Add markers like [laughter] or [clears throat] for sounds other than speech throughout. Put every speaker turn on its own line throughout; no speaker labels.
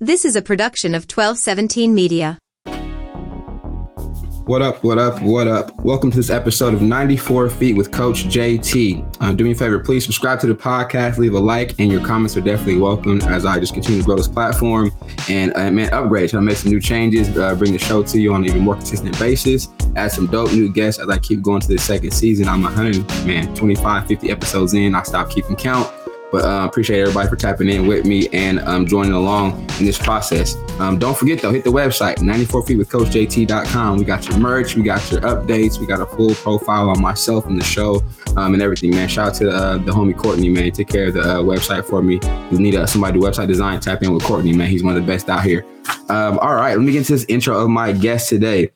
This is a production of 1217 Media.
What up, what up, what up? Welcome to this episode of 94 Feet with Coach JT. Uh, do me a favor, please subscribe to the podcast, leave a like, and your comments are definitely welcome as I just continue to grow this platform and, uh, man, upgrade. Trying to make some new changes, uh, bring the show to you on an even more consistent basis, add some dope new guests as I keep going to the second season. I'm 100, man, 25, 50 episodes in. I stopped keeping count. But uh, appreciate everybody for tapping in with me and um, joining along in this process. Um, don't forget though, hit the website 94feetwithcoachjt.com. We got your merch, we got your updates, we got a full profile on myself and the show um, and everything, man. Shout out to uh, the homie Courtney, man. Take care of the uh, website for me. You need uh, somebody to website design, tap in with Courtney, man. He's one of the best out here. Um, all right, let me get into this intro of my guest today.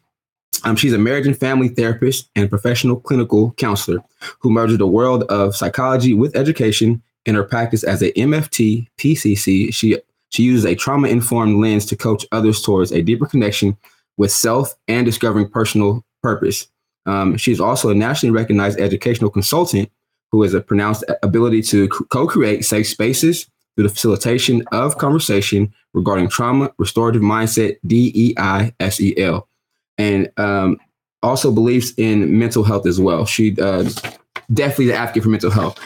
Um, she's a marriage and family therapist and professional clinical counselor who merges the world of psychology with education in her practice as a MFT PCC, she she uses a trauma-informed lens to coach others towards a deeper connection with self and discovering personal purpose. Um, she's also a nationally recognized educational consultant who has a pronounced ability to co-create safe spaces through the facilitation of conversation regarding trauma, restorative mindset, D E I S E L, and um, also believes in mental health as well. She uh, definitely the advocate for mental health.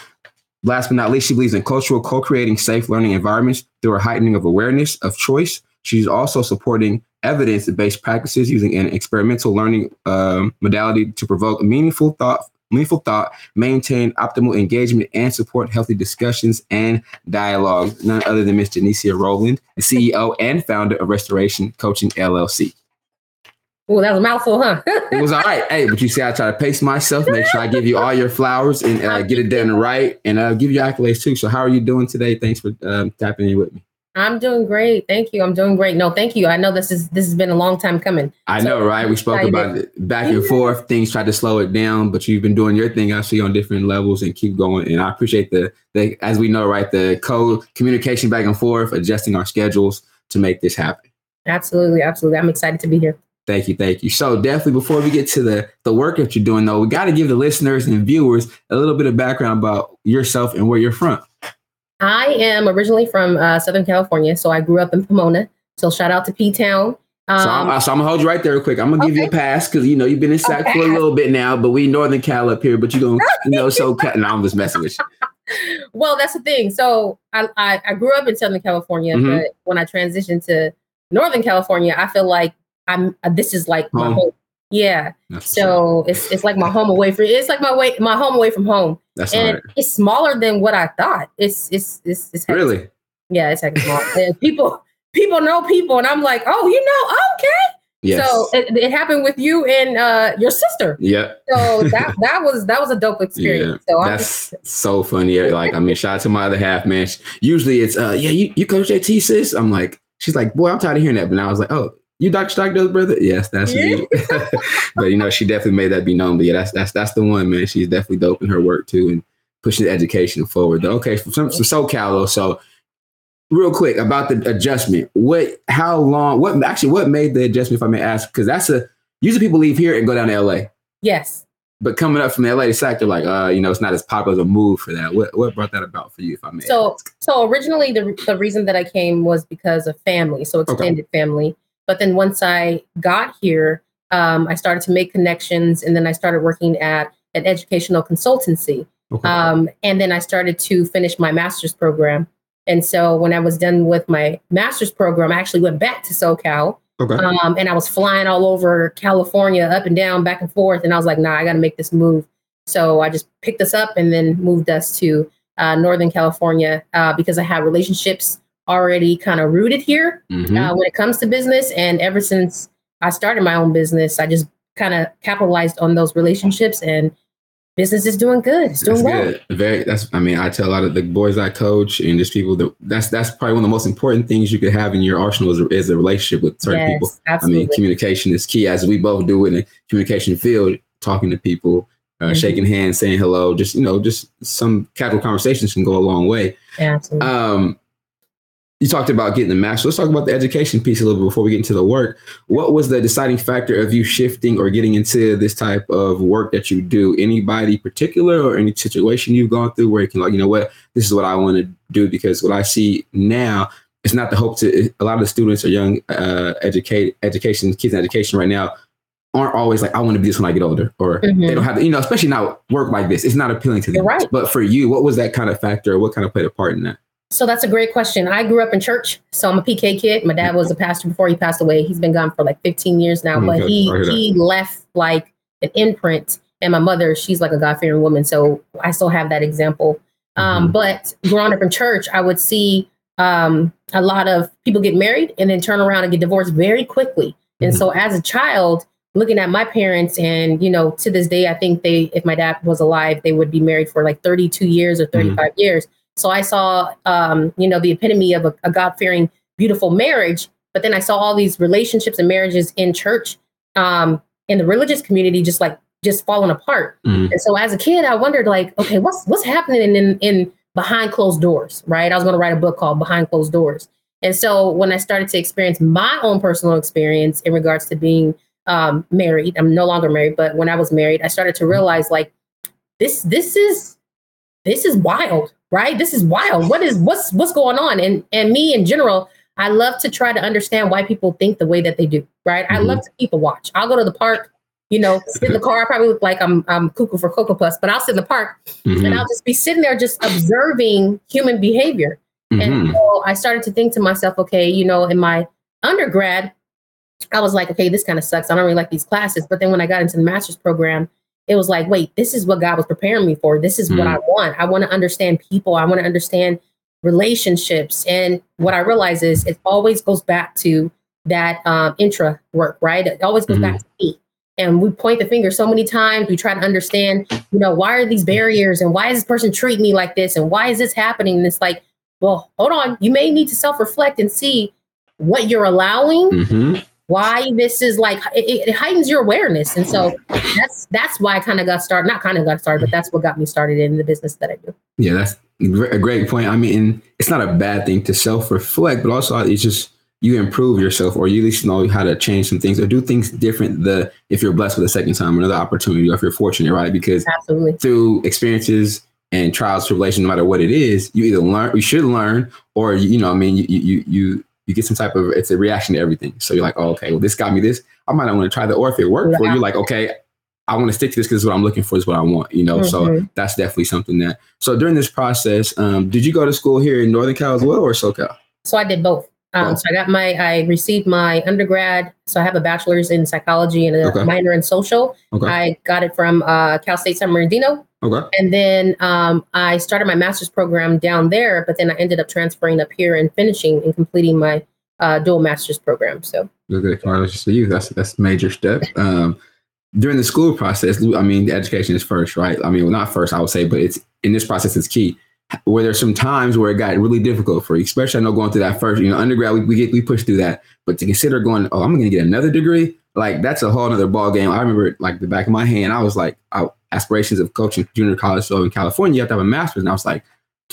Last but not least, she believes in cultural co-creating safe learning environments through a heightening of awareness of choice. She's also supporting evidence-based practices using an experimental learning um, modality to provoke meaningful thought, meaningful thought, maintain optimal engagement, and support healthy discussions and dialogue. None other than Ms. Janicia Rolland, the CEO and founder of Restoration Coaching LLC.
Oh, that was a mouthful, huh?
it was all right. Hey, but you see, I try to pace myself, make sure I give you all your flowers and uh, get it done right, and uh, give you accolades too. So, how are you doing today? Thanks for um, tapping in with me.
I'm doing great. Thank you. I'm doing great. No, thank you. I know this is this has been a long time coming.
I so, know, right? We spoke about it back and forth. Things tried to slow it down, but you've been doing your thing. I see on different levels and keep going. And I appreciate the the as we know, right? The code communication back and forth, adjusting our schedules to make this happen.
Absolutely, absolutely. I'm excited to be here.
Thank you, thank you. So definitely before we get to the the work that you're doing though, we got to give the listeners and viewers a little bit of background about yourself and where you're from.
I am originally from uh, Southern California, so I grew up in Pomona. So shout out to P Town.
Um, so, I'm, so I'm gonna hold you right there real quick. I'm gonna okay. give you a pass because you know you've been in SAC okay. for a little bit now, but we Northern Cal up here. But you gonna you know so [laughs] no, I'm just messing with
you. Well, that's the thing. So I I, I grew up in Southern California, mm-hmm. but when I transitioned to Northern California, I feel like I'm uh, this is like home. my home. Yeah. That's so it's it's like my home away from it's like my way my home away from home. That's and right. it's smaller than what I thought. It's it's it's, it's
really
yeah, it's like small. people people know people, and I'm like, oh, you know, okay. Yes. So it, it happened with you and uh, your sister.
Yeah.
So that [laughs] that was that was a dope experience. Yeah. So
that's just, so funny. Like I mean, shout out to my other half, man. Usually it's uh yeah, you, you coach JT sis. I'm like, she's like, boy, I'm tired of hearing that. But now I was like, oh, you Dr. Stockdale's brother? Yes, that's me. [laughs] but you know, she definitely made that be known. But yeah, that's that's that's the one, man. She's definitely dope in her work too and pushing education forward. Okay, from some, some SoCal though. So real quick about the adjustment. What how long what actually what made the adjustment if I may ask? Because that's a usually people leave here and go down to LA.
Yes.
But coming up from LA the LA sector, like uh, you know, it's not as popular as a move for that. What what brought that about for you, if I may?
So ask? so originally the the reason that I came was because of family, so extended okay. family. But then once I got here, um, I started to make connections, and then I started working at an educational consultancy. Okay. Um, and then I started to finish my master's program. And so when I was done with my master's program, I actually went back to SoCal. Okay. Um, and I was flying all over California, up and down, back and forth. And I was like, nah, I got to make this move. So I just picked us up and then moved us to uh, Northern California uh, because I had relationships already kind of rooted here mm-hmm. uh, when it comes to business. And ever since I started my own business, I just kind of capitalized on those relationships and business is doing good. It's doing that's well. Good.
Very. That's. I mean, I tell a lot of the boys I coach and just people that that's that's probably one of the most important things you could have in your arsenal is, is a relationship with certain yes, people. Absolutely. I mean, communication is key, as we both do in the communication field. Talking to people, uh, mm-hmm. shaking hands, saying hello, just you know, just some casual conversations can go a long way.
absolutely.
Um, you talked about getting the master. Let's talk about the education piece a little bit before we get into the work. What was the deciding factor of you shifting or getting into this type of work that you do? Anybody particular or any situation you've gone through where you can like, you know what, this is what I want to do because what I see now it's not the hope to a lot of the students are young uh educate education kids in education right now aren't always like i want to be this when i get older or mm-hmm. they don't have you know especially now work like this it's not appealing to them
right.
but for you what was that kind of factor what kind of played a part in that
so that's a great question. I grew up in church, so I'm a PK kid. My dad was a pastor before he passed away. He's been gone for like 15 years now, but he he left like an imprint. And my mother, she's like a God fearing woman, so I still have that example. Um, mm-hmm. But growing up in church, I would see um, a lot of people get married and then turn around and get divorced very quickly. And mm-hmm. so as a child, looking at my parents and you know to this day i think they if my dad was alive they would be married for like 32 years or 35 mm-hmm. years so I saw, um, you know, the epitome of a, a God fearing, beautiful marriage. But then I saw all these relationships and marriages in church, um, in the religious community, just like just falling apart. Mm-hmm. And so as a kid, I wondered, like, okay, what's what's happening in, in, in behind closed doors, right? I was going to write a book called Behind Closed Doors. And so when I started to experience my own personal experience in regards to being um, married, I'm no longer married, but when I was married, I started to realize like this this is this is wild, right? This is wild. What is what's what's going on? And and me in general, I love to try to understand why people think the way that they do, right? Mm-hmm. I love to keep a watch. I'll go to the park, you know, sit in the car. I probably look like I'm I'm cuckoo for Cocoa Puffs, but I'll sit in the park mm-hmm. and I'll just be sitting there just observing human behavior. Mm-hmm. And so I started to think to myself, okay, you know, in my undergrad, I was like, okay, this kind of sucks. I don't really like these classes. But then when I got into the master's program, it was like, wait, this is what God was preparing me for. This is mm. what I want. I want to understand people. I want to understand relationships. And what I realize is it always goes back to that um, intra work, right? It always goes mm-hmm. back to me. And we point the finger so many times. We try to understand, you know, why are these barriers and why is this person treating me like this and why is this happening? And it's like, well, hold on. You may need to self reflect and see what you're allowing mm-hmm why this is like it, it, heightens your awareness. And so that's that's why i kind of got started not kind of got started but that's what got me started in the business that i do.
Yeah that's a great point. I mean it's not a bad thing to self-reflect but also it's just you improve yourself or you at least know how to change some things or do things different the if you're blessed with a second time another opportunity or if you're fortunate right? Because
absolutely.
through experiences and trials tribulation no matter what it is you either learn you should learn or you know i mean you you you you get some type of it's a reaction to everything. So you're like, oh, okay, well, this got me this. I might not want to try that. Or if it worked yeah. for you, like, okay, I want to stick to this because what I'm looking for is what I want, you know. Mm-hmm. So that's definitely something that. So during this process, um, did you go to school here in Northern Cal as well, or SoCal?
So I did both. Um, So I got my, I received my undergrad. So I have a bachelor's in psychology and a okay. minor in social. Okay. I got it from uh, Cal State San Bernardino.
Okay.
And then um, I started my master's program down there, but then I ended up transferring up here and finishing and completing my uh, dual master's program. So
okay, congratulations to you. That's that's a major step. Um, during the school process, I mean, the education is first, right? I mean, well, not first, I would say, but it's in this process, it's key. Where there's some times where it got really difficult for you, especially I know going through that first, you know, undergrad, we, we get we push through that, but to consider going, oh, I'm going to get another degree, like that's a whole other ball game. I remember like the back of my hand, I was like, I, aspirations of coaching junior college. So in California, you have to have a master's. And I was like,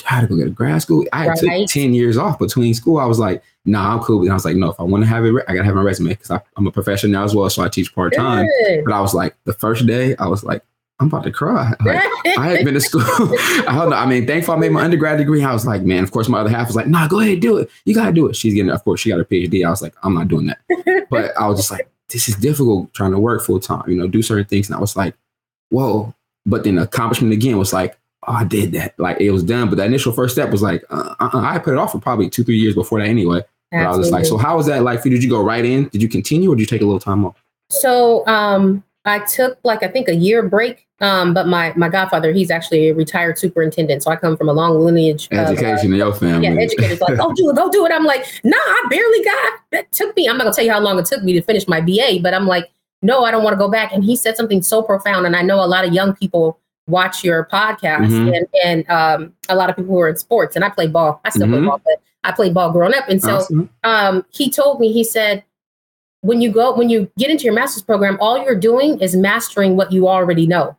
I had to go get a grad school. I right. took 10 years off between school. I was like, nah, I'm cool. And I was like, no, if I want to have it, I got to have my resume because I'm a professional now as well. So I teach part time. But I was like, the first day, I was like, I'm about to cry. [laughs] Like, I had been to school. [laughs] I don't know. I mean, thankfully I made my undergrad degree. I was like, man, of course, my other half was like, nah, go ahead, do it. You got to do it. She's getting, of course, she got a PhD. I was like, I'm not doing that. [laughs] But I was just like, this is difficult trying to work full time, you know, do certain things. And I was like, whoa. But then the accomplishment again was like, oh, I did that. Like it was done. But the initial first step was like, uh, uh, I put it off for probably two, three years before that anyway. But I was just like, so how was that like for you? Did you go right in? Did you continue or did you take a little time off?
So um, I took like I think a year break. Um, but my my godfather, he's actually a retired superintendent. So I come from a long lineage.
Education of, uh, in your family.
Yeah, educators like, go do it, go do it. I'm like, nah, I barely got that took me. I'm not gonna tell you how long it took me to finish my BA, but I'm like, no, I don't want to go back. And he said something so profound. And I know a lot of young people watch your podcast mm-hmm. and, and um, a lot of people who are in sports and I play ball. I still mm-hmm. play ball, but I played ball growing up. And so awesome. um, he told me, he said, when you go, when you get into your master's program, all you're doing is mastering what you already know.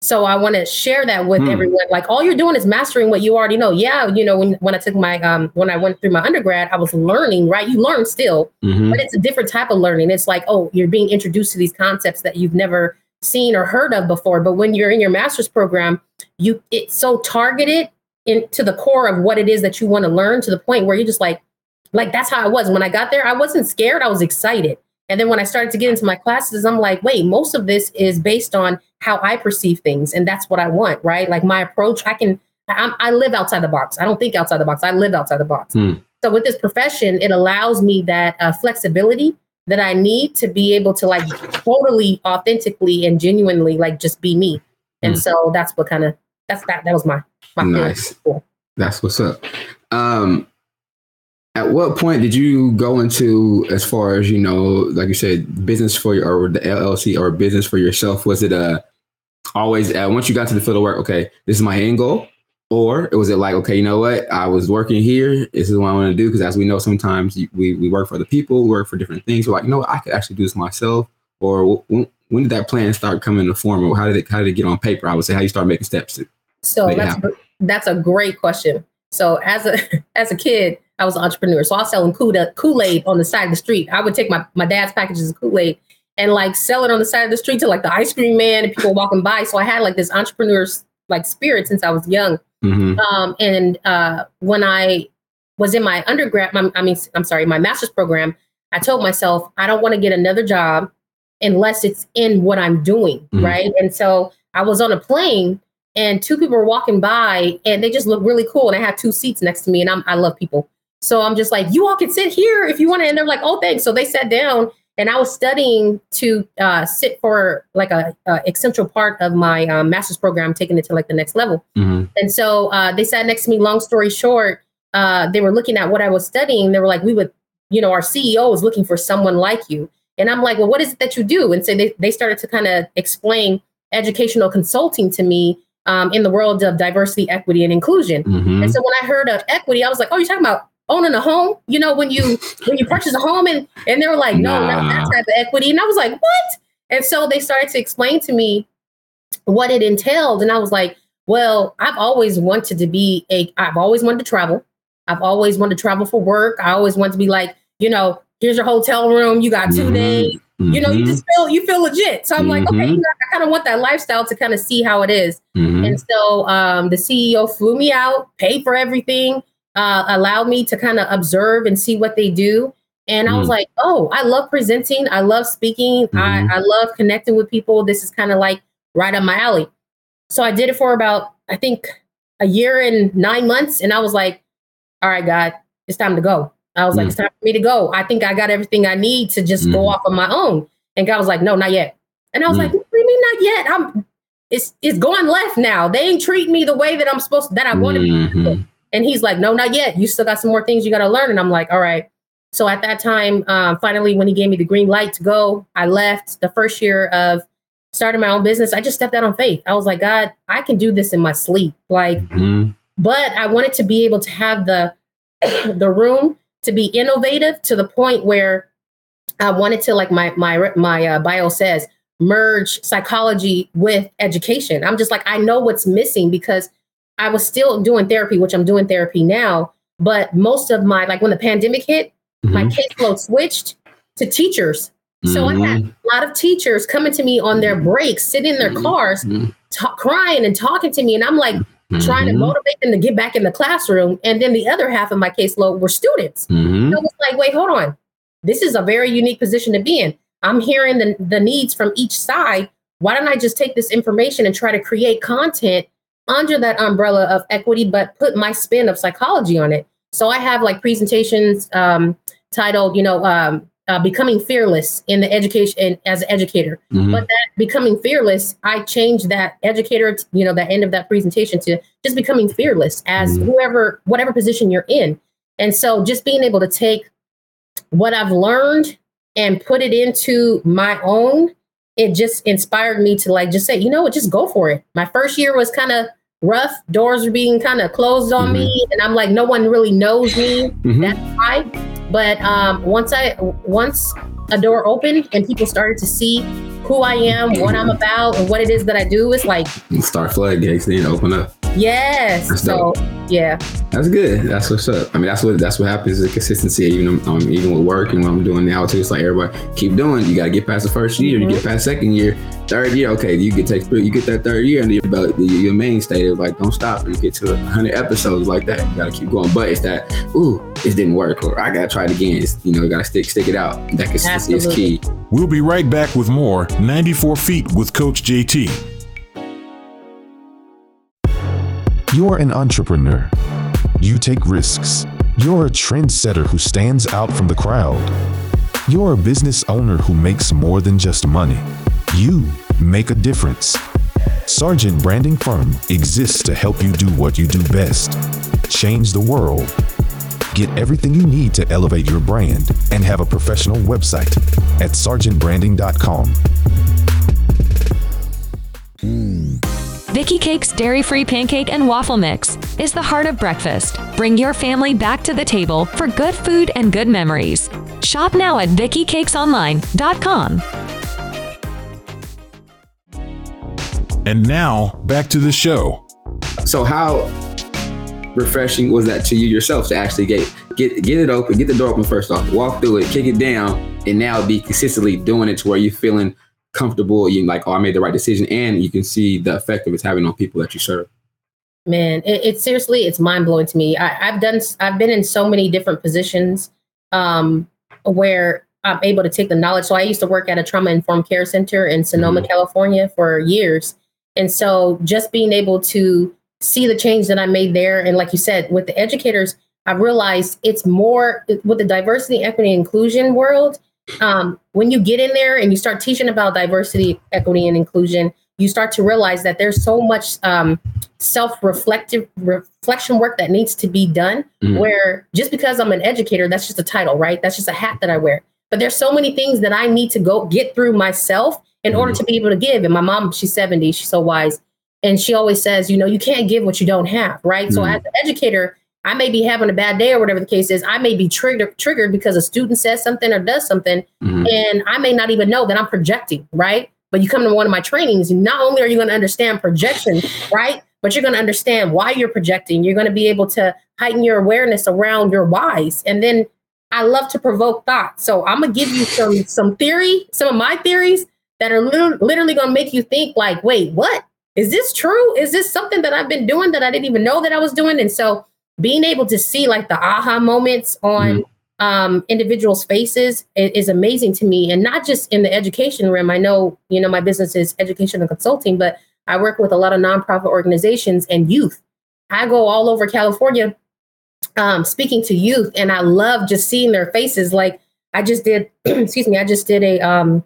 So I want to share that with hmm. everyone. Like all you're doing is mastering what you already know. Yeah, you know, when when I took my um when I went through my undergrad, I was learning, right? You learn still, mm-hmm. but it's a different type of learning. It's like, oh, you're being introduced to these concepts that you've never seen or heard of before. But when you're in your master's program, you it's so targeted into the core of what it is that you want to learn to the point where you're just like, like that's how I was when I got there. I wasn't scared. I was excited. And then when I started to get into my classes, I'm like, wait, most of this is based on how I perceive things, and that's what I want, right? Like my approach, I can, I'm, i live outside the box. I don't think outside the box. I live outside the box. Mm. So with this profession, it allows me that uh, flexibility that I need to be able to like totally, authentically, and genuinely like just be me. And mm. so that's what kind of that's that. That was my my
nice. Cool. That's what's up. Um, at what point did you go into as far as you know like you said business for your or the llc or business for yourself? Was it a uh, always uh, once you got to the field of work okay this is my end goal? Or was it like okay you know what? I was working here. This is what i want to do because as we know sometimes we, we work for other people we work for different things. We're like you know what? i could actually do this myself. Or when, when did that plan start coming to form or how did it how did it get on paper i would say? How you start making steps to
so that's, that's a great question. So as a [laughs] as a kid I was an entrepreneur. So I was selling Kool-Aid on the side of the street. I would take my, my dad's packages of Kool-Aid and like sell it on the side of the street to like the ice cream man and people walking by. So I had like this entrepreneur's like spirit since I was young. Mm-hmm. Um, and uh, when I was in my undergrad, my, I mean, I'm sorry, my master's program, I told myself, I don't want to get another job unless it's in what I'm doing. Mm-hmm. Right. And so I was on a plane and two people were walking by and they just looked really cool. And I had two seats next to me and I'm, I love people. So I'm just like, you all can sit here if you want to. And they're like, oh, thanks. So they sat down and I was studying to uh, sit for like a, a essential part of my um, master's program, taking it to like the next level. Mm-hmm. And so uh, they sat next to me. Long story short, uh, they were looking at what I was studying. They were like, we would, you know, our CEO is looking for someone like you. And I'm like, well, what is it that you do? And so they, they started to kind of explain educational consulting to me um, in the world of diversity, equity, and inclusion. Mm-hmm. And so when I heard of equity, I was like, oh, you're talking about owning a home, you know, when you when you purchase a home and and they were like, no, nah. not that type of equity. And I was like, what? And so they started to explain to me what it entailed. And I was like, well, I've always wanted to be a I've always wanted to travel. I've always wanted to travel for work. I always want to be like, you know, here's your hotel room, you got 2 mm-hmm. days. Mm-hmm. You know, you just feel you feel legit. So I'm mm-hmm. like, okay, mm-hmm. you know, I kind of want that lifestyle to kind of see how it is. Mm-hmm. And so um, the CEO flew me out, paid for everything uh, allowed me to kind of observe and see what they do. And mm. I was mm. like, oh, I love presenting. I love speaking. Mm-hmm. I, I love connecting with people. This is kind of like right up my alley. So I did it for about, I think, a year and nine months. And I was like, all right, God, it's time to go. I was mm. like, it's time for me to go. I think I got everything I need to just mm. go off on my own. And God was like, no, not yet. And I was mm. like, what do you mean not yet? I'm it's it's going left now. They ain't treat me the way that I'm supposed to, that I want to mm-hmm. be. And he's like, no, not yet. You still got some more things you got to learn. And I'm like, all right. So at that time, um, finally, when he gave me the green light to go, I left the first year of starting my own business. I just stepped out on faith. I was like, God, I can do this in my sleep. Like, mm-hmm. but I wanted to be able to have the [clears throat] the room to be innovative to the point where I wanted to, like my my my uh, bio says, merge psychology with education. I'm just like, I know what's missing because I was still doing therapy, which I'm doing therapy now. But most of my, like when the pandemic hit, mm-hmm. my caseload switched to teachers. So mm-hmm. I had mm-hmm. a lot of teachers coming to me on their breaks, sitting in their mm-hmm. cars, mm-hmm. ta- crying and talking to me. And I'm like trying to motivate them to get back in the classroom. And then the other half of my caseload were students. So it was like, wait, hold on. This is a very unique position to be in. I'm hearing the, the needs from each side. Why don't I just take this information and try to create content under that umbrella of equity, but put my spin of psychology on it. So I have like presentations um, titled, you know, um, uh, becoming fearless in the education as an educator. Mm-hmm. But that becoming fearless, I changed that educator, you know, the end of that presentation to just becoming fearless as mm-hmm. whoever, whatever position you're in. And so just being able to take what I've learned and put it into my own, it just inspired me to like just say, you know what, just go for it. My first year was kind of rough. Doors are being kind of closed on mm-hmm. me, and I'm like, no one really knows me. Mm-hmm. That's why. But um, once I once a door opened and people started to see who I am, what I'm about, and what it is that I do, it's like
start floodgates, then open up.
Yes. That's so dope. Yeah.
That's good. That's what's up. I mean, that's what that's what happens. The consistency, even um, even with work and what I'm doing now too. It's like everybody keep doing. You got to get past the first year. Mm-hmm. You get past second year, third year. Okay, you get take you get that third year under your belt. Your mainstay is like don't stop. You get to 100 episodes like that. You got to keep going. But it's that ooh, it didn't work, or I got to try it again. It's, you know, you got to stick stick it out. That consistency Absolutely. is key.
We'll be right back with more 94 feet with Coach JT.
You're an entrepreneur. You take risks. You're a trendsetter who stands out from the crowd. You're a business owner who makes more than just money. You make a difference. Sargent Branding Firm exists to help you do what you do best change the world. Get everything you need to elevate your brand and have a professional website at sargentbranding.com.
Vicky Cake's dairy free pancake and waffle mix is the heart of breakfast. Bring your family back to the table for good food and good memories. Shop now at VickyCakesOnline.com.
And now, back to the show.
So, how refreshing was that to you yourself to actually get get get it open, get the door open first off, walk through it, kick it down, and now be consistently doing it to where you're feeling comfortable, you like, oh, I made the right decision, and you can see the effect of it's having on people that you serve.
Man, it, it seriously, it's mind blowing to me. I, have done, I've been in so many different positions um, where I'm able to take the knowledge. So I used to work at a trauma informed care center in Sonoma, mm-hmm. California, for years, and so just being able to see the change that I made there, and like you said, with the educators, I realized it's more with the diversity, equity, inclusion world um, when you get in there and you start teaching about diversity, equity, and inclusion, you start to realize that there's so much um, self-reflective reflection work that needs to be done. Mm-hmm. Where just because I'm an educator, that's just a title, right? That's just a hat that I wear. But there's so many things that I need to go get through myself in mm-hmm. order to be able to give. And my mom, she's 70, she's so wise, and she always says, you know, you can't give what you don't have, right? Mm-hmm. So as an educator, I may be having a bad day or whatever the case is. I may be triggered triggered because a student says something or does something, mm-hmm. and I may not even know that I'm projecting, right? But you come to one of my trainings, not only are you going to understand projection, [laughs] right? But you're going to understand why you're projecting. You're going to be able to heighten your awareness around your whys. And then I love to provoke thought. So I'm gonna give you some some theory, some of my theories that are literally going to make you think like, wait, what? Is this true? Is this something that I've been doing that I didn't even know that I was doing? And so being able to see like the aha moments on mm-hmm. um, individuals' faces is, is, amazing to me, and not just in the education realm. I know you know my business is education and consulting, but I work with a lot of nonprofit organizations and youth. I go all over California um, speaking to youth, and I love just seeing their faces. Like I just did, [clears throat] excuse me, I just did a um,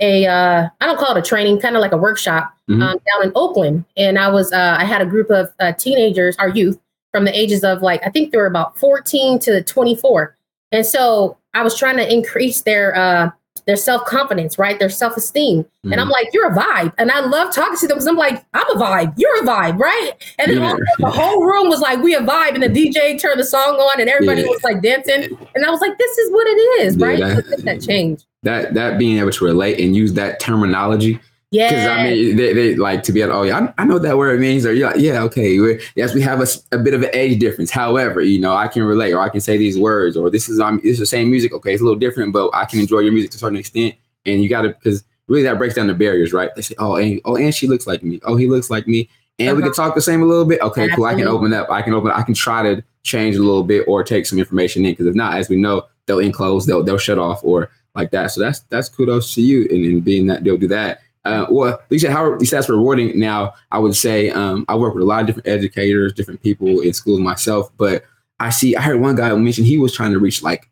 a uh, I don't call it a training, kind of like a workshop mm-hmm. um, down in Oakland, and I was uh, I had a group of uh, teenagers, our youth, from the ages of like I think they were about 14 to 24. And so I was trying to increase their uh their self-confidence, right? Their self-esteem. Mm-hmm. And I'm mm-hmm. like, you're a vibe. And I love talking to them because I'm like, I'm a vibe. You're a vibe, right? And then yeah. the whole room was like, we a vibe. And the DJ turned the song on and everybody yeah. was like dancing. And I was like, this is what it is, yeah, right? That, that change.
That that being able to relate and use that terminology yeah. Because I mean, they, they like to be able, oh, yeah, I, I know that word means, or yeah, yeah, okay. We're, yes, we have a, a bit of an age difference. However, you know, I can relate, or I can say these words, or this is um, this is the same music. Okay, it's a little different, but I can enjoy your music to a certain extent. And you got to, because really that breaks down the barriers, right? They say, oh, and, oh, and she looks like me. Oh, he looks like me. And uh-huh. we can uh-huh. talk the same a little bit. Okay, Absolutely. cool. I can open up. I can open. I can try to change a little bit or take some information in. Because if not, as we know, they'll enclose, they'll they'll shut off, or like that. So that's that's kudos to you, and, and being that they'll do that uh, well, said how said that's rewarding. Now, I would say um, I work with a lot of different educators, different people in schools myself, but I see I heard one guy mention he was trying to reach like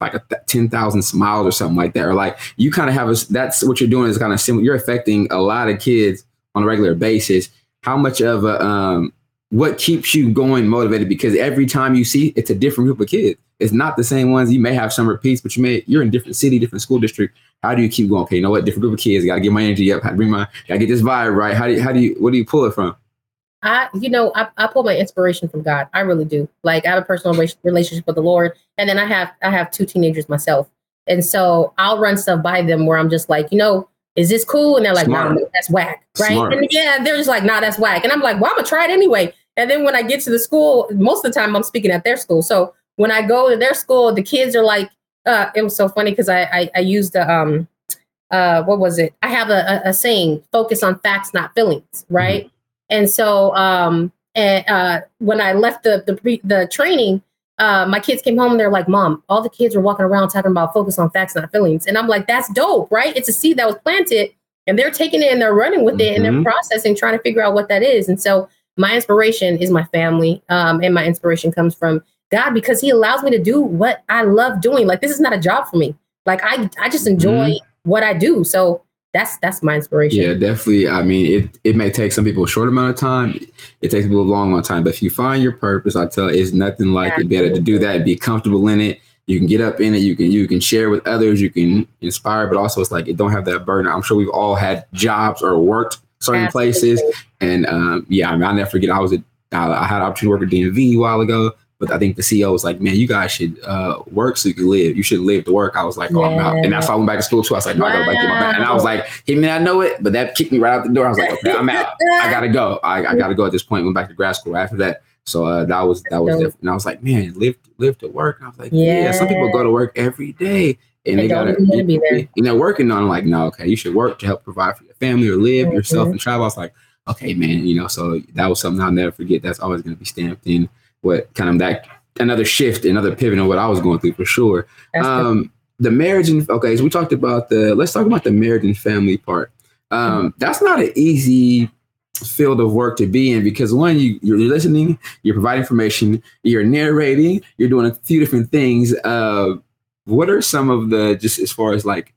like a th- 10,000 smiles or something like that. Or like you kind of have a, that's what you're doing is kind of similar. You're affecting a lot of kids on a regular basis. How much of a, um, what keeps you going motivated? Because every time you see it's a different group of kids. It's not the same ones. You may have some repeats, but you may, you're in different city, different school district. How do you keep going? Okay, you know what? Different group of kids. Got to get my energy up. Bring my. Got to get this vibe right. How do you? How do you? What do you pull it from?
I, you know, I, I pull my inspiration from God. I really do. Like I have a personal relationship with the Lord, and then I have I have two teenagers myself, and so I'll run stuff by them where I'm just like, you know, is this cool? And they're like, no, nah, that's whack, right? Smart. And yeah, they're just like, nah, that's whack, and I'm like, well, I'm gonna try it anyway. And then when I get to the school, most of the time I'm speaking at their school. So when I go to their school, the kids are like, uh, it was so funny because I, I, I used the um uh what was it? I have a, a, a saying, focus on facts, not feelings, right? Mm-hmm. And so um and uh when I left the the pre- the training, uh, my kids came home and they're like, Mom, all the kids are walking around talking about focus on facts, not feelings. And I'm like, that's dope, right? It's a seed that was planted and they're taking it and they're running with it mm-hmm. and they're mm-hmm. processing, trying to figure out what that is. And so my inspiration is my family. Um, and my inspiration comes from God because He allows me to do what I love doing. Like this is not a job for me. Like I I just enjoy mm-hmm. what I do. So that's that's my inspiration.
Yeah, definitely. I mean, it it may take some people a short amount of time. It takes people a long amount of time. But if you find your purpose, I tell you, it's nothing like it. Better to do that, be comfortable in it. You can get up in it. You can you can share with others. You can inspire, but also it's like it don't have that burden. I'm sure we've all had jobs or worked certain Absolutely. places, and um, yeah, I mean, I'll never forget. I was at I, I had an opportunity to work at DMV a while ago. But I think the CEO was like, man, you guys should uh, work so you can live. You should live to work. I was like, oh, yeah. I'm out. And that's why I went back to school too. I was like, no, wow. I gotta back to my back. And I was like, he may not know it, but that kicked me right out the door. I was like, okay, I'm out. I gotta go. I, I gotta go at this point. Went back to grad school after that. So uh, that was that was different. And I was like, man, live live to work. And I was like, yeah. yeah. Some people go to work every day and they, they gotta be there. And they're working on like, no, okay, you should work to help provide for your family or live mm-hmm. yourself and travel. I was like, okay, man, you know. So that was something I'll never forget. That's always gonna be stamped in what kind of that another shift, another pivot in what I was going through for sure. Um, the marriage and okay, so we talked about the let's talk about the marriage and family part. Um, mm-hmm. That's not an easy field of work to be in because one, you, you're listening, you're providing information, you're narrating, you're doing a few different things. Uh, what are some of the just as far as like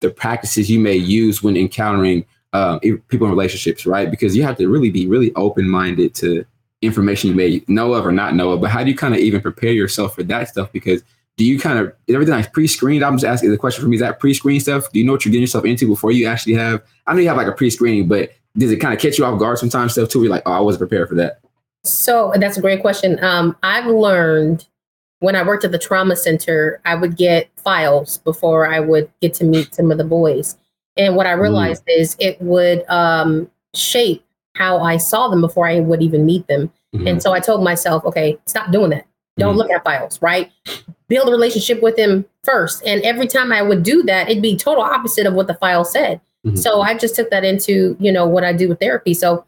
the practices you may use when encountering um, people in relationships, right? Because you have to really be really open minded to information you may know of or not know of, but how do you kind of even prepare yourself for that stuff? Because do you kind of everything like pre-screened? I'm just asking the question for me: is that pre-screen stuff? Do you know what you're getting yourself into before you actually have? I know you have like a pre-screening, but does it kind of catch you off guard sometimes? Stuff too, you're like, oh, I wasn't prepared for that.
So that's a great question. Um, I've learned when I worked at the trauma center, I would get files before I would get to meet some of the boys, and what I mm-hmm. realized mm. is it would um, shape how I saw them before I would even meet them. Mm-hmm. And so I told myself, okay, stop doing that. Don't mm-hmm. look at files, right? Build a relationship with them first. And every time I would do that, it'd be total opposite of what the file said. Mm-hmm. So I just took that into, you know, what I do with therapy. So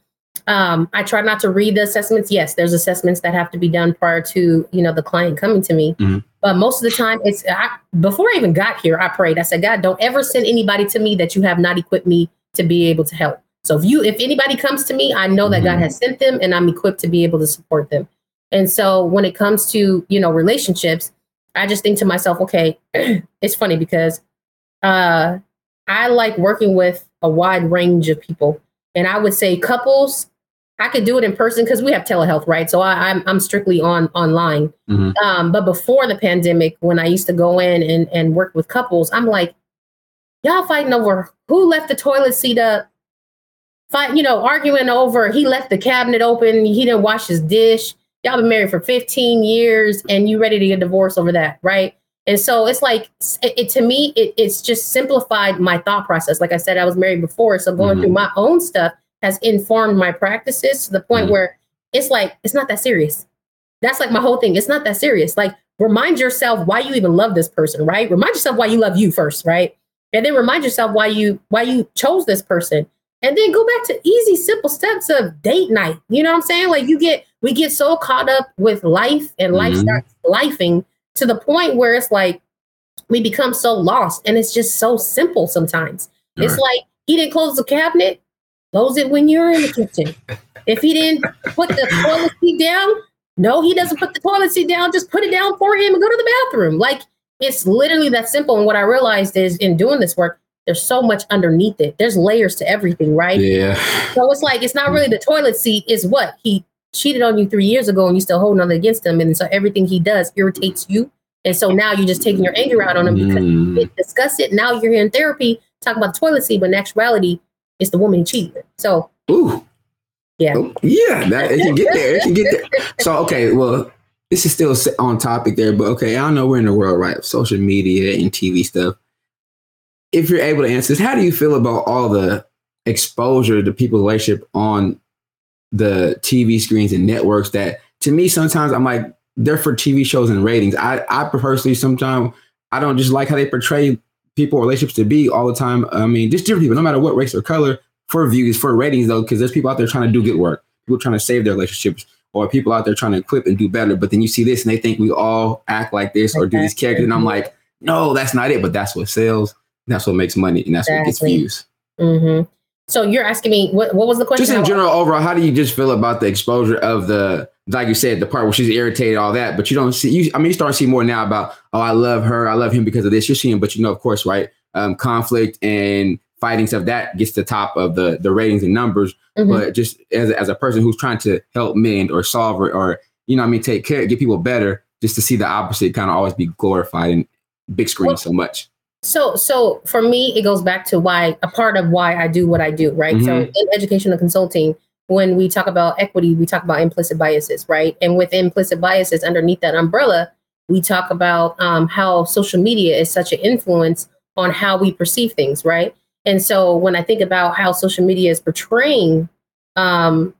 um, I try not to read the assessments. Yes, there's assessments that have to be done prior to, you know, the client coming to me. Mm-hmm. But most of the time, it's I, before I even got here, I prayed. I said, God, don't ever send anybody to me that you have not equipped me to be able to help. So if you if anybody comes to me, I know that mm-hmm. God has sent them and I'm equipped to be able to support them. And so when it comes to, you know, relationships, I just think to myself, okay, [clears throat] it's funny because uh I like working with a wide range of people. And I would say couples, I could do it in person because we have telehealth, right? So I, am I'm, I'm strictly on online. Mm-hmm. Um, but before the pandemic, when I used to go in and, and work with couples, I'm like, y'all fighting over who left the toilet seat up, fight, you know, arguing over he left the cabinet open, he didn't wash his dish. Y'all been married for 15 years and you ready to get divorced over that, right? And so it's like it, it to me, it, it's just simplified my thought process. Like I said, I was married before, so going mm-hmm. through my own stuff has informed my practices to the point mm-hmm. where it's like it's not that serious. That's like my whole thing. It's not that serious. Like remind yourself why you even love this person, right? Remind yourself why you love you first, right? And then remind yourself why you why you chose this person and then go back to easy simple steps of date night. You know what i'm saying? Like you get we get so caught up with life and life mm-hmm. starts lifing to the point where it's like we become so lost and it's just so simple sometimes. All it's right. like he didn't close the cabinet close it when you're in the kitchen. If he didn't put the toilet seat down no he doesn't put the toilet seat down. Just put it down for him and go to the bathroom. Like it's literally that simple. And what i realized is in doing this work there's so much underneath it. There's layers to everything, right?
Yeah.
So it's like it's not really the toilet seat. Is what he cheated on you three years ago, and you still holding on against him, and so everything he does irritates you, and so now you're just taking your anger out on him because mm. you didn't discuss it. Now you're here in therapy talking about the toilet seat, but in actuality, it's the woman he cheated. So.
Ooh.
Yeah.
Oh, yeah, that it can get there. It can get there. So okay, well, this is still on topic there, but okay, I know we're in the world, right? Social media and TV stuff if you're able to answer this, how do you feel about all the exposure to people's relationship on the TV screens and networks that to me sometimes I'm like they're for TV shows and ratings. I I personally sometimes I don't just like how they portray people relationships to be all the time. I mean, just different people, no matter what race or color, for views, for ratings though, because there's people out there trying to do good work, people trying to save their relationships, or people out there trying to equip and do better. But then you see this and they think we all act like this or do these characters, and I'm like, no, that's not it. But that's what sells. That's what makes money, and that's exactly. what gets views.
Mm-hmm. So you're asking me what? What was the question?
Just in general, overall, how do you just feel about the exposure of the, like you said, the part where she's irritated, all that, but you don't see. You, I mean, you start to see more now about, oh, I love her, I love him because of this. You're seeing, but you know, of course, right? Um, conflict and fighting stuff that gets the top of the the ratings and numbers. Mm-hmm. But just as as a person who's trying to help mend or solve or, or you know, I mean, take care, get people better, just to see the opposite kind of always be glorified in big screen well, so much.
So, so for me, it goes back to why a part of why I do what I do, right? Mm-hmm. So, in educational consulting, when we talk about equity, we talk about implicit biases, right? And with implicit biases underneath that umbrella, we talk about um, how social media is such an influence on how we perceive things, right? And so, when I think about how social media is portraying um,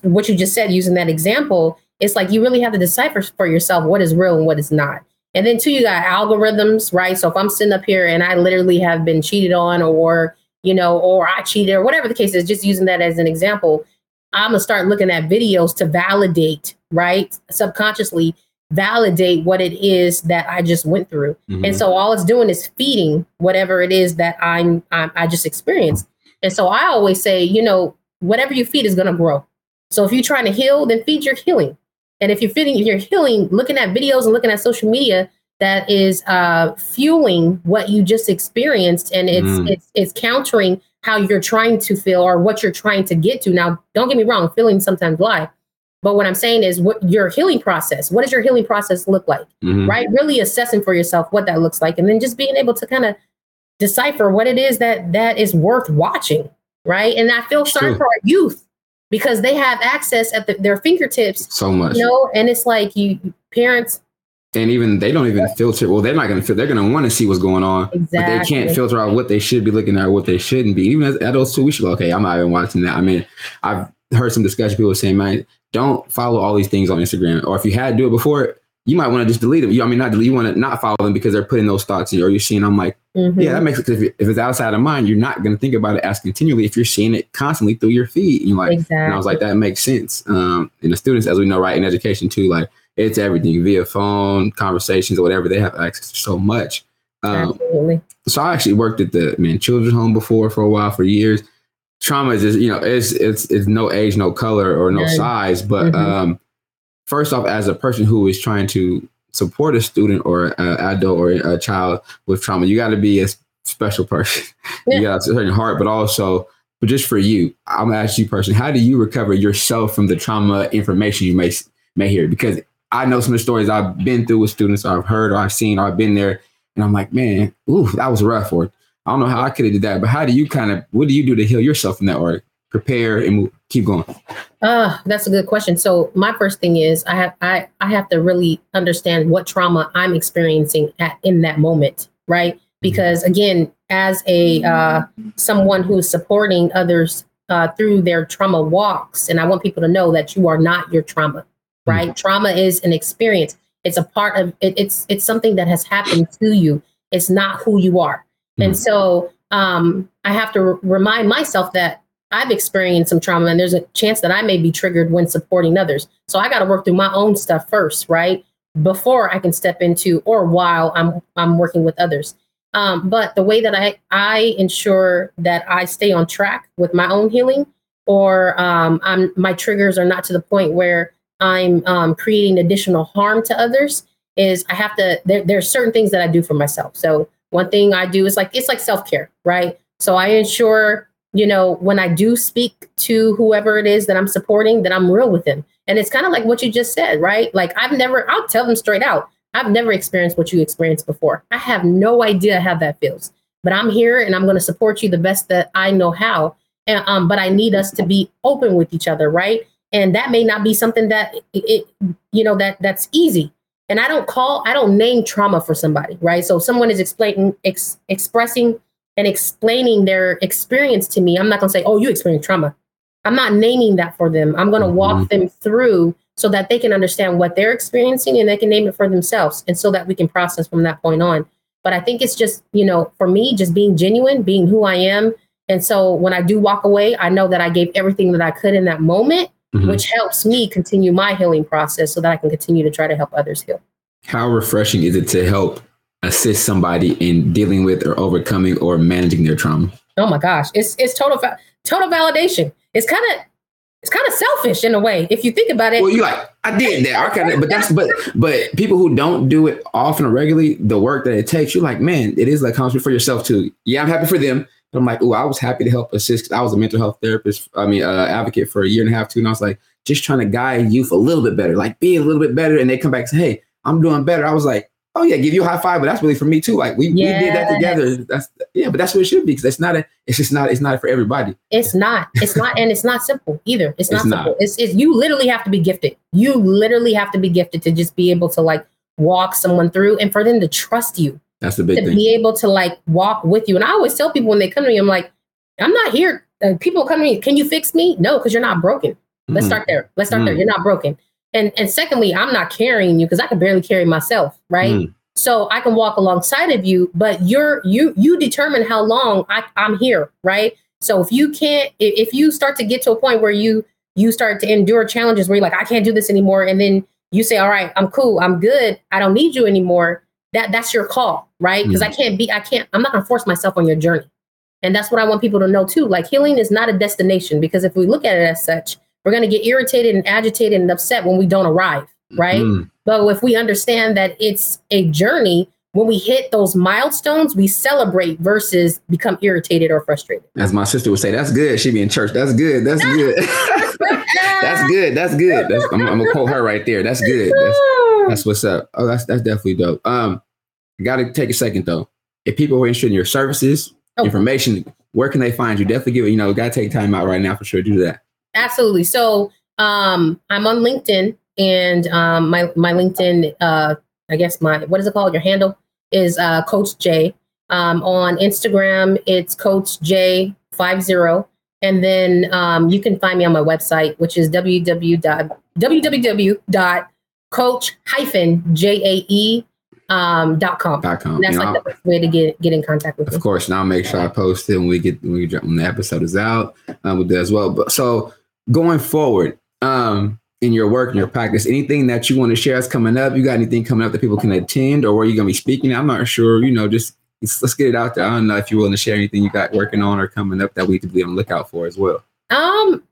what you just said, using that example, it's like you really have to decipher for yourself what is real and what is not. And then two, you got algorithms, right? So if I'm sitting up here and I literally have been cheated on or, you know, or I cheated or whatever the case is, just using that as an example, I'm gonna start looking at videos to validate, right? Subconsciously validate what it is that I just went through. Mm-hmm. And so all it's doing is feeding whatever it is that I'm, I'm I just experienced. And so I always say, you know, whatever you feed is gonna grow. So if you're trying to heal, then feed your healing. And if you're feeling, if you're healing, looking at videos and looking at social media that is uh, fueling what you just experienced, and it's mm. it's it's countering how you're trying to feel or what you're trying to get to. Now, don't get me wrong, feelings sometimes lie. But what I'm saying is what your healing process, what does your healing process look like? Mm-hmm. Right? Really assessing for yourself what that looks like. And then just being able to kind of decipher what it is that that is worth watching. Right. And I feel sorry for our youth because they have access at the, their fingertips
so much.
You know, and it's like you parents
and even they don't even filter. Well, they're not going to filter. They're going to want to see what's going on, exactly. but they can't filter out what they should be looking at, what they shouldn't be. Even as adults too, we should go. Okay, I'm not even watching that. I mean, I've heard some discussion people saying, "Man, don't follow all these things on Instagram." Or if you had to do it before, you might want to just delete them. You, I mean, not delete. You want to not follow them because they're putting those thoughts in, or you're seeing. I'm like, mm-hmm. yeah, that makes it. If, if it's outside of mind, you're not going to think about it as continually. If you're seeing it constantly through your feed, and you're like, exactly. and I was like, that makes sense. Um, and the students, as we know, right in education too, like it's everything via phone, conversations, or whatever. They have access to so much. Um, Absolutely. So I actually worked at the man children's home before for a while for years. Trauma is just, you know it's it's it's no age, no color, or no yeah. size, but. Mm-hmm. Um, first off, as a person who is trying to support a student or an adult or a child with trauma, you got to be a special person. [laughs] Yeah. you got a certain heart, but also, but just for you, I'm gonna ask you, person, how do you recover yourself from the trauma information you may may hear? Because I know some of the stories I've been through with students, or I've heard, or I've seen, or I've been there, and I'm like, man, ooh, that was rough. Or I don't know how I could have did that, but how do you kind of, what do you do to heal yourself from that, or prepare and move, keep going?
Uh, that's a good question. So my first thing is I have I I have to really understand what trauma I'm experiencing at in that moment, right? Because again, as a uh, someone who's supporting others uh, through their trauma walks, and I want people to know that you are not your trauma, right? Mm-hmm. Trauma is an experience. It's a part of it, it's it's something that has happened to you. It's not who you are, mm-hmm. and so um, I have to r- remind myself that I've experienced some trauma and there's a chance that I may be triggered when supporting others. So I got to work through my own stuff first, right? Before I can step into or while I'm I'm working with others. Um, but the way that I I ensure that I stay on track with my own healing or um, I'm my triggers are not to the point where I'm um, creating additional harm to others is I have to there, there are certain things that I do for myself. So one thing I do is like it's like self-care, right? So I ensure you know, when I do speak to whoever it is that I'm supporting, that I'm real with them. And it's kind of like what you just said, right? Like I've never, I'll tell them straight out, I've never experienced what you experienced before. I have no idea how that feels, but I'm here and I'm going to support you the best that I know how. And, um, but I need us to be open with each other, right? And that may not be something that it, you know, that that's easy. And I don't call, I don't name trauma for somebody, right? So someone is explaining, ex- expressing and explaining their experience to me, I'm not going to say, oh, you experienced trauma. I'm not naming that for them. I'm going to walk
Mhm.
them through so that they can understand what they're experiencing and they can name it for themselves and so that we can process from that point on. But I think it's just, you know, for me, just being genuine, being who I am. And so when I do walk away, I know that I gave everything that I could in that moment,
Mhm.
which helps me continue my healing process so that I can continue to try to help others heal.
How refreshing is it to help assist somebody in dealing with or overcoming or managing their trauma?
Oh my gosh, it's it's total total validation. It's kind of it's kind of selfish in a way if you think about it.
Well, you like I did that. I kind of, but that's but but people who don't do it often or regularly, the work that it takes, you're like, man, it is like accomplishment for yourself too. Yeah, I'm happy for them. But I'm like, oh, I was happy to help assist. I was a mental health therapist. I mean, uh, advocate for a year and a half too, and I was like, just trying to guide youth a little bit better, like be a little bit better. And they come back and say, hey, I'm doing better. I was like, oh yeah, give you a high five, but that's really for me too. Like we, we did that together. That's yeah, but that's what it should be because it's not a, it's just not, it's not for everybody.
It's not. It's not, and it's not simple either. It's not
It's not.
simple. It's, it's you literally have to be gifted. You literally have to be gifted to just be able to like walk someone through and for them to trust you,
That's the big
to
thing.
be able to like walk with you. And I always tell people when they come to me, I'm like, I'm not here. Uh, people come to me, can you fix me? No, because you're not broken. Let's
Mhm.
start there. Let's start there.
Mm.
You're not broken. And and secondly, I'm not carrying you because I can barely carry myself, right?
Mm.
So I can walk alongside of you, but you're you you determine how long I, I'm here, right? So if you can't, if you start to get to a point where you you start to endure challenges where you're like, I can't do this anymore, and then you say, All right, I'm cool, I'm good, I don't need you anymore. That that's your call, right? Because I can't be, I can't, I'm not gonna force myself on your journey. And that's what I want people to know too. Like healing is not a destination because if we look at it as such, we're going to get irritated and agitated and upset when we don't arrive, right?
Mm.
But if we understand that it's a journey, when we hit those milestones, we celebrate versus become irritated or frustrated.
As my sister would say, that's good. She be in church. That's good. That's [laughs] good. [laughs] that's good. That's good. That's, I'm, I'm gonna quote her right there. That's good. That's, that's what's up. Oh, that's that's definitely dope. Um, I gotta take a second though. If people are interested in your services,
Oh.
information, where can they find you? Definitely give it. You know, gotta take time out right now for sure. Do that.
Absolutely. So um, I'm on LinkedIn, and um, my my LinkedIn, uh, I guess my what is it called? Your handle is uh, Coach Jae. Um, on Instagram, it's Coach Jae five zero, and then um, you can find me on my website, which is www coach hyphen j a e um, dot com.
Dot com.
And that's
You know,
like the best way to get get in contact with me.
Of course, and I'll make sure I post it when we get when we when the episode is out. Um, with that as well. But so going forward, um, in your work and your practice, anything that you want to share is coming up. You got anything coming up that people can attend, or where you gonna be speaking? I'm not sure. You know, just let's, get it out there. I don't know if you're willing to share anything you got working on or coming up that we could be on the lookout for as well.
Um,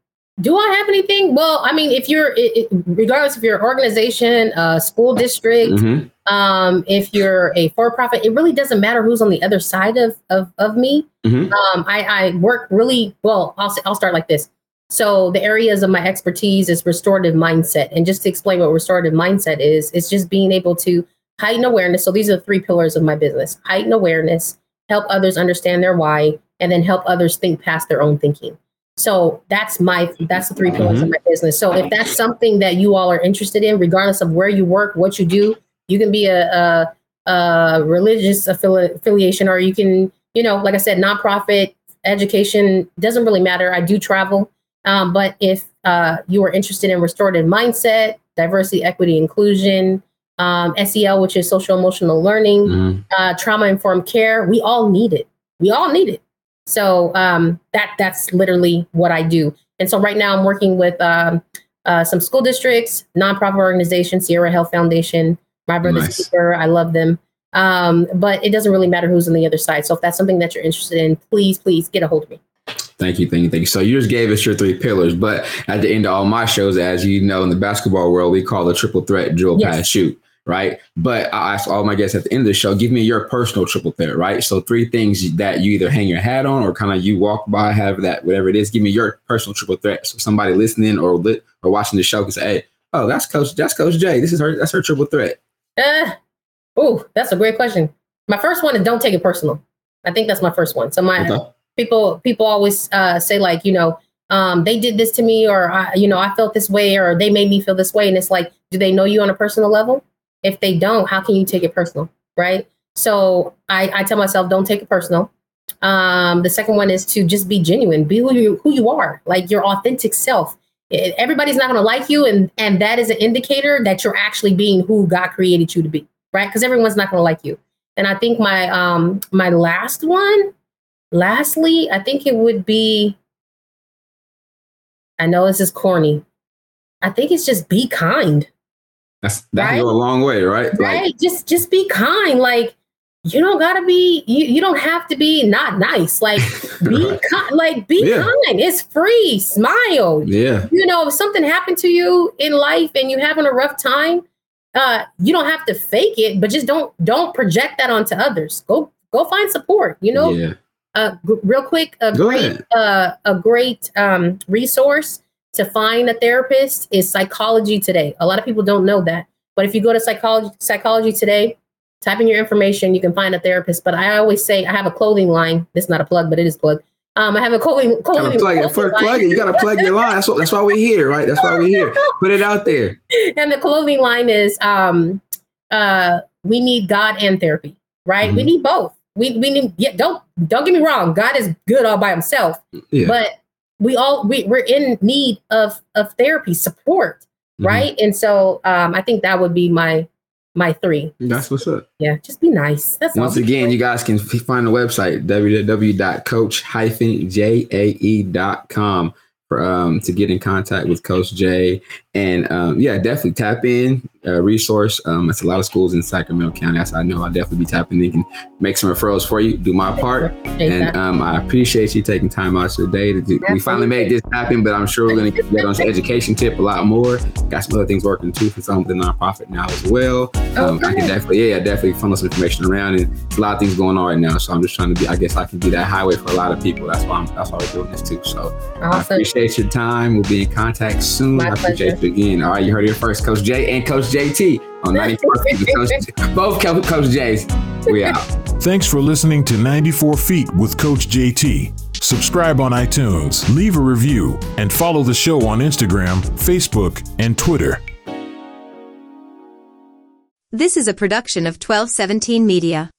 do I have anything? Well, I mean, if you're, it, it, regardless if you're an organization, a school district,
Mhm.
um, if you're a for-profit, it really doesn't matter who's on the other side of of, of me.
Mhm.
Um, I, I work really well. I'll I'll start like this. So the areas of my expertise is restorative mindset, and just to explain what restorative mindset is, it's just being able to heighten awareness. So these are the three pillars of my business: heighten awareness, help others understand their why, and then help others think past their own thinking. So that's my that's the three mm-hmm. pillars of my business. So if that's something that you all are interested in, regardless of where you work, what you do, you can be a, a, a religious affili- affiliation, or you can, you know, like I said, nonprofit, education doesn't really matter. I do travel, um, but if uh, you are interested in restorative mindset, diversity, equity, inclusion, um, SEL, which is social emotional learning,
Mhm.
uh, trauma informed care. We all need it. We all need it. So um, that that's literally what I do. And so right now I'm working with um, uh, some school districts, nonprofit organizations, Sierra Health Foundation. My brother's
Nice.
keeper. I love them. Um, but it doesn't really matter who's on the other side. So if that's something that you're interested in, please, please get a hold of me.
Thank you, thank you, thank you. So you just gave us your three pillars, but at the end of all my shows, as you know, in the basketball world, we call the triple threat, drill,
Yes.
pass, shoot, right? But I ask all my guests at the end of the show, give me your personal triple threat, right? So three things that you either hang your hat on or kind of you walk by, have that, whatever it is. Give me your personal triple threat. So somebody listening or lit or watching the show can say, "Hey, oh, that's Coach, that's Coach Jae. This is her, that's her triple threat."
Uh, oh, that's a great question. My first one is don't take it personal. I think that's my first one. So my
Okay.
People people always uh, say like you know um, they did this to me or I, you know I felt this way or they made me feel this way and it's like do they know you on a personal level? If they don't, how can you take it personal, right? So I, I tell myself don't take it personal. Um, the second one is to just be genuine, be who you who you are, like your authentic self. Everybody's not going to like you, and and that is an indicator that you're actually being who God created you to be, right? Because everyone's not going to like you. And I think my um my last one, lastly, I think it would be. I know this is corny. I think it's just be kind
That's that
Right?
go a long way, right? Like,
right just just be kind like you don't gotta be you, you don't have to be not nice like [laughs] be
Right.
kind like be
Yeah.
kind it's free smile
yeah,
you know if something happened to you in life and you're having a rough time uh you don't have to fake it but just don't don't project that onto others go go find support you know
yeah,
uh, g- real quick, a
Go
great, uh, a great um, resource to find a therapist is Psychology Today. A lot of people don't know that, but if you go to Psychology Psychology Today, type in your information, you can find a therapist. But I always say I have a clothing line. This is not a plug, but it is plug. Um, I have a clothing clothing.
gotta plug
clothing
For
line.
plugging, you gotta plug your line. That's what. That's why we're here, right? That's why we're here. Put it out there. [laughs]
and the clothing line is um uh we need God and therapy, right? We
Mhm.
need both. We we need yeah, don't don't get me wrong, God is good all by himself,
Yeah.
but we all we, we're in need of of therapy support,
Mhm.
right? And so um I think that would be my my three.
That's what's up.
Yeah, just be nice. That's
Once again, you guys can find the website www.coach-jae.com for um to get in contact with Coach Jae. And um, yeah, definitely tap in uh, resource. Um, it's a lot of schools in Sacramento County. That's I know. I'll definitely be tapping in and make some referrals for you. Do my part. And um, I appreciate you taking time out of your day. To do, we finally made this happen, but I'm sure we're going to get on the education tip a lot more. Got some other things working too for some of the nonprofit now as well. Um, I can definitely, yeah, definitely funnel some information around, and a lot of things going on right now. So I'm just trying to be, I guess, I can be that highway for a lot of people. That's why I'm, that's why we're doing this too. So I appreciate your time. We'll be in contact soon.
My
I appreciate
pleasure.
you again. All right, you heard it here first, Coach Jae and Coach JT on 94 Feet with [laughs] Coach, both Co- Coach Jays. We out.
Thanks for listening to 94 Feet with Coach JT. Subscribe on iTunes, leave a review, and follow the show on Instagram, Facebook, and Twitter.
This is a production of 1217 Media.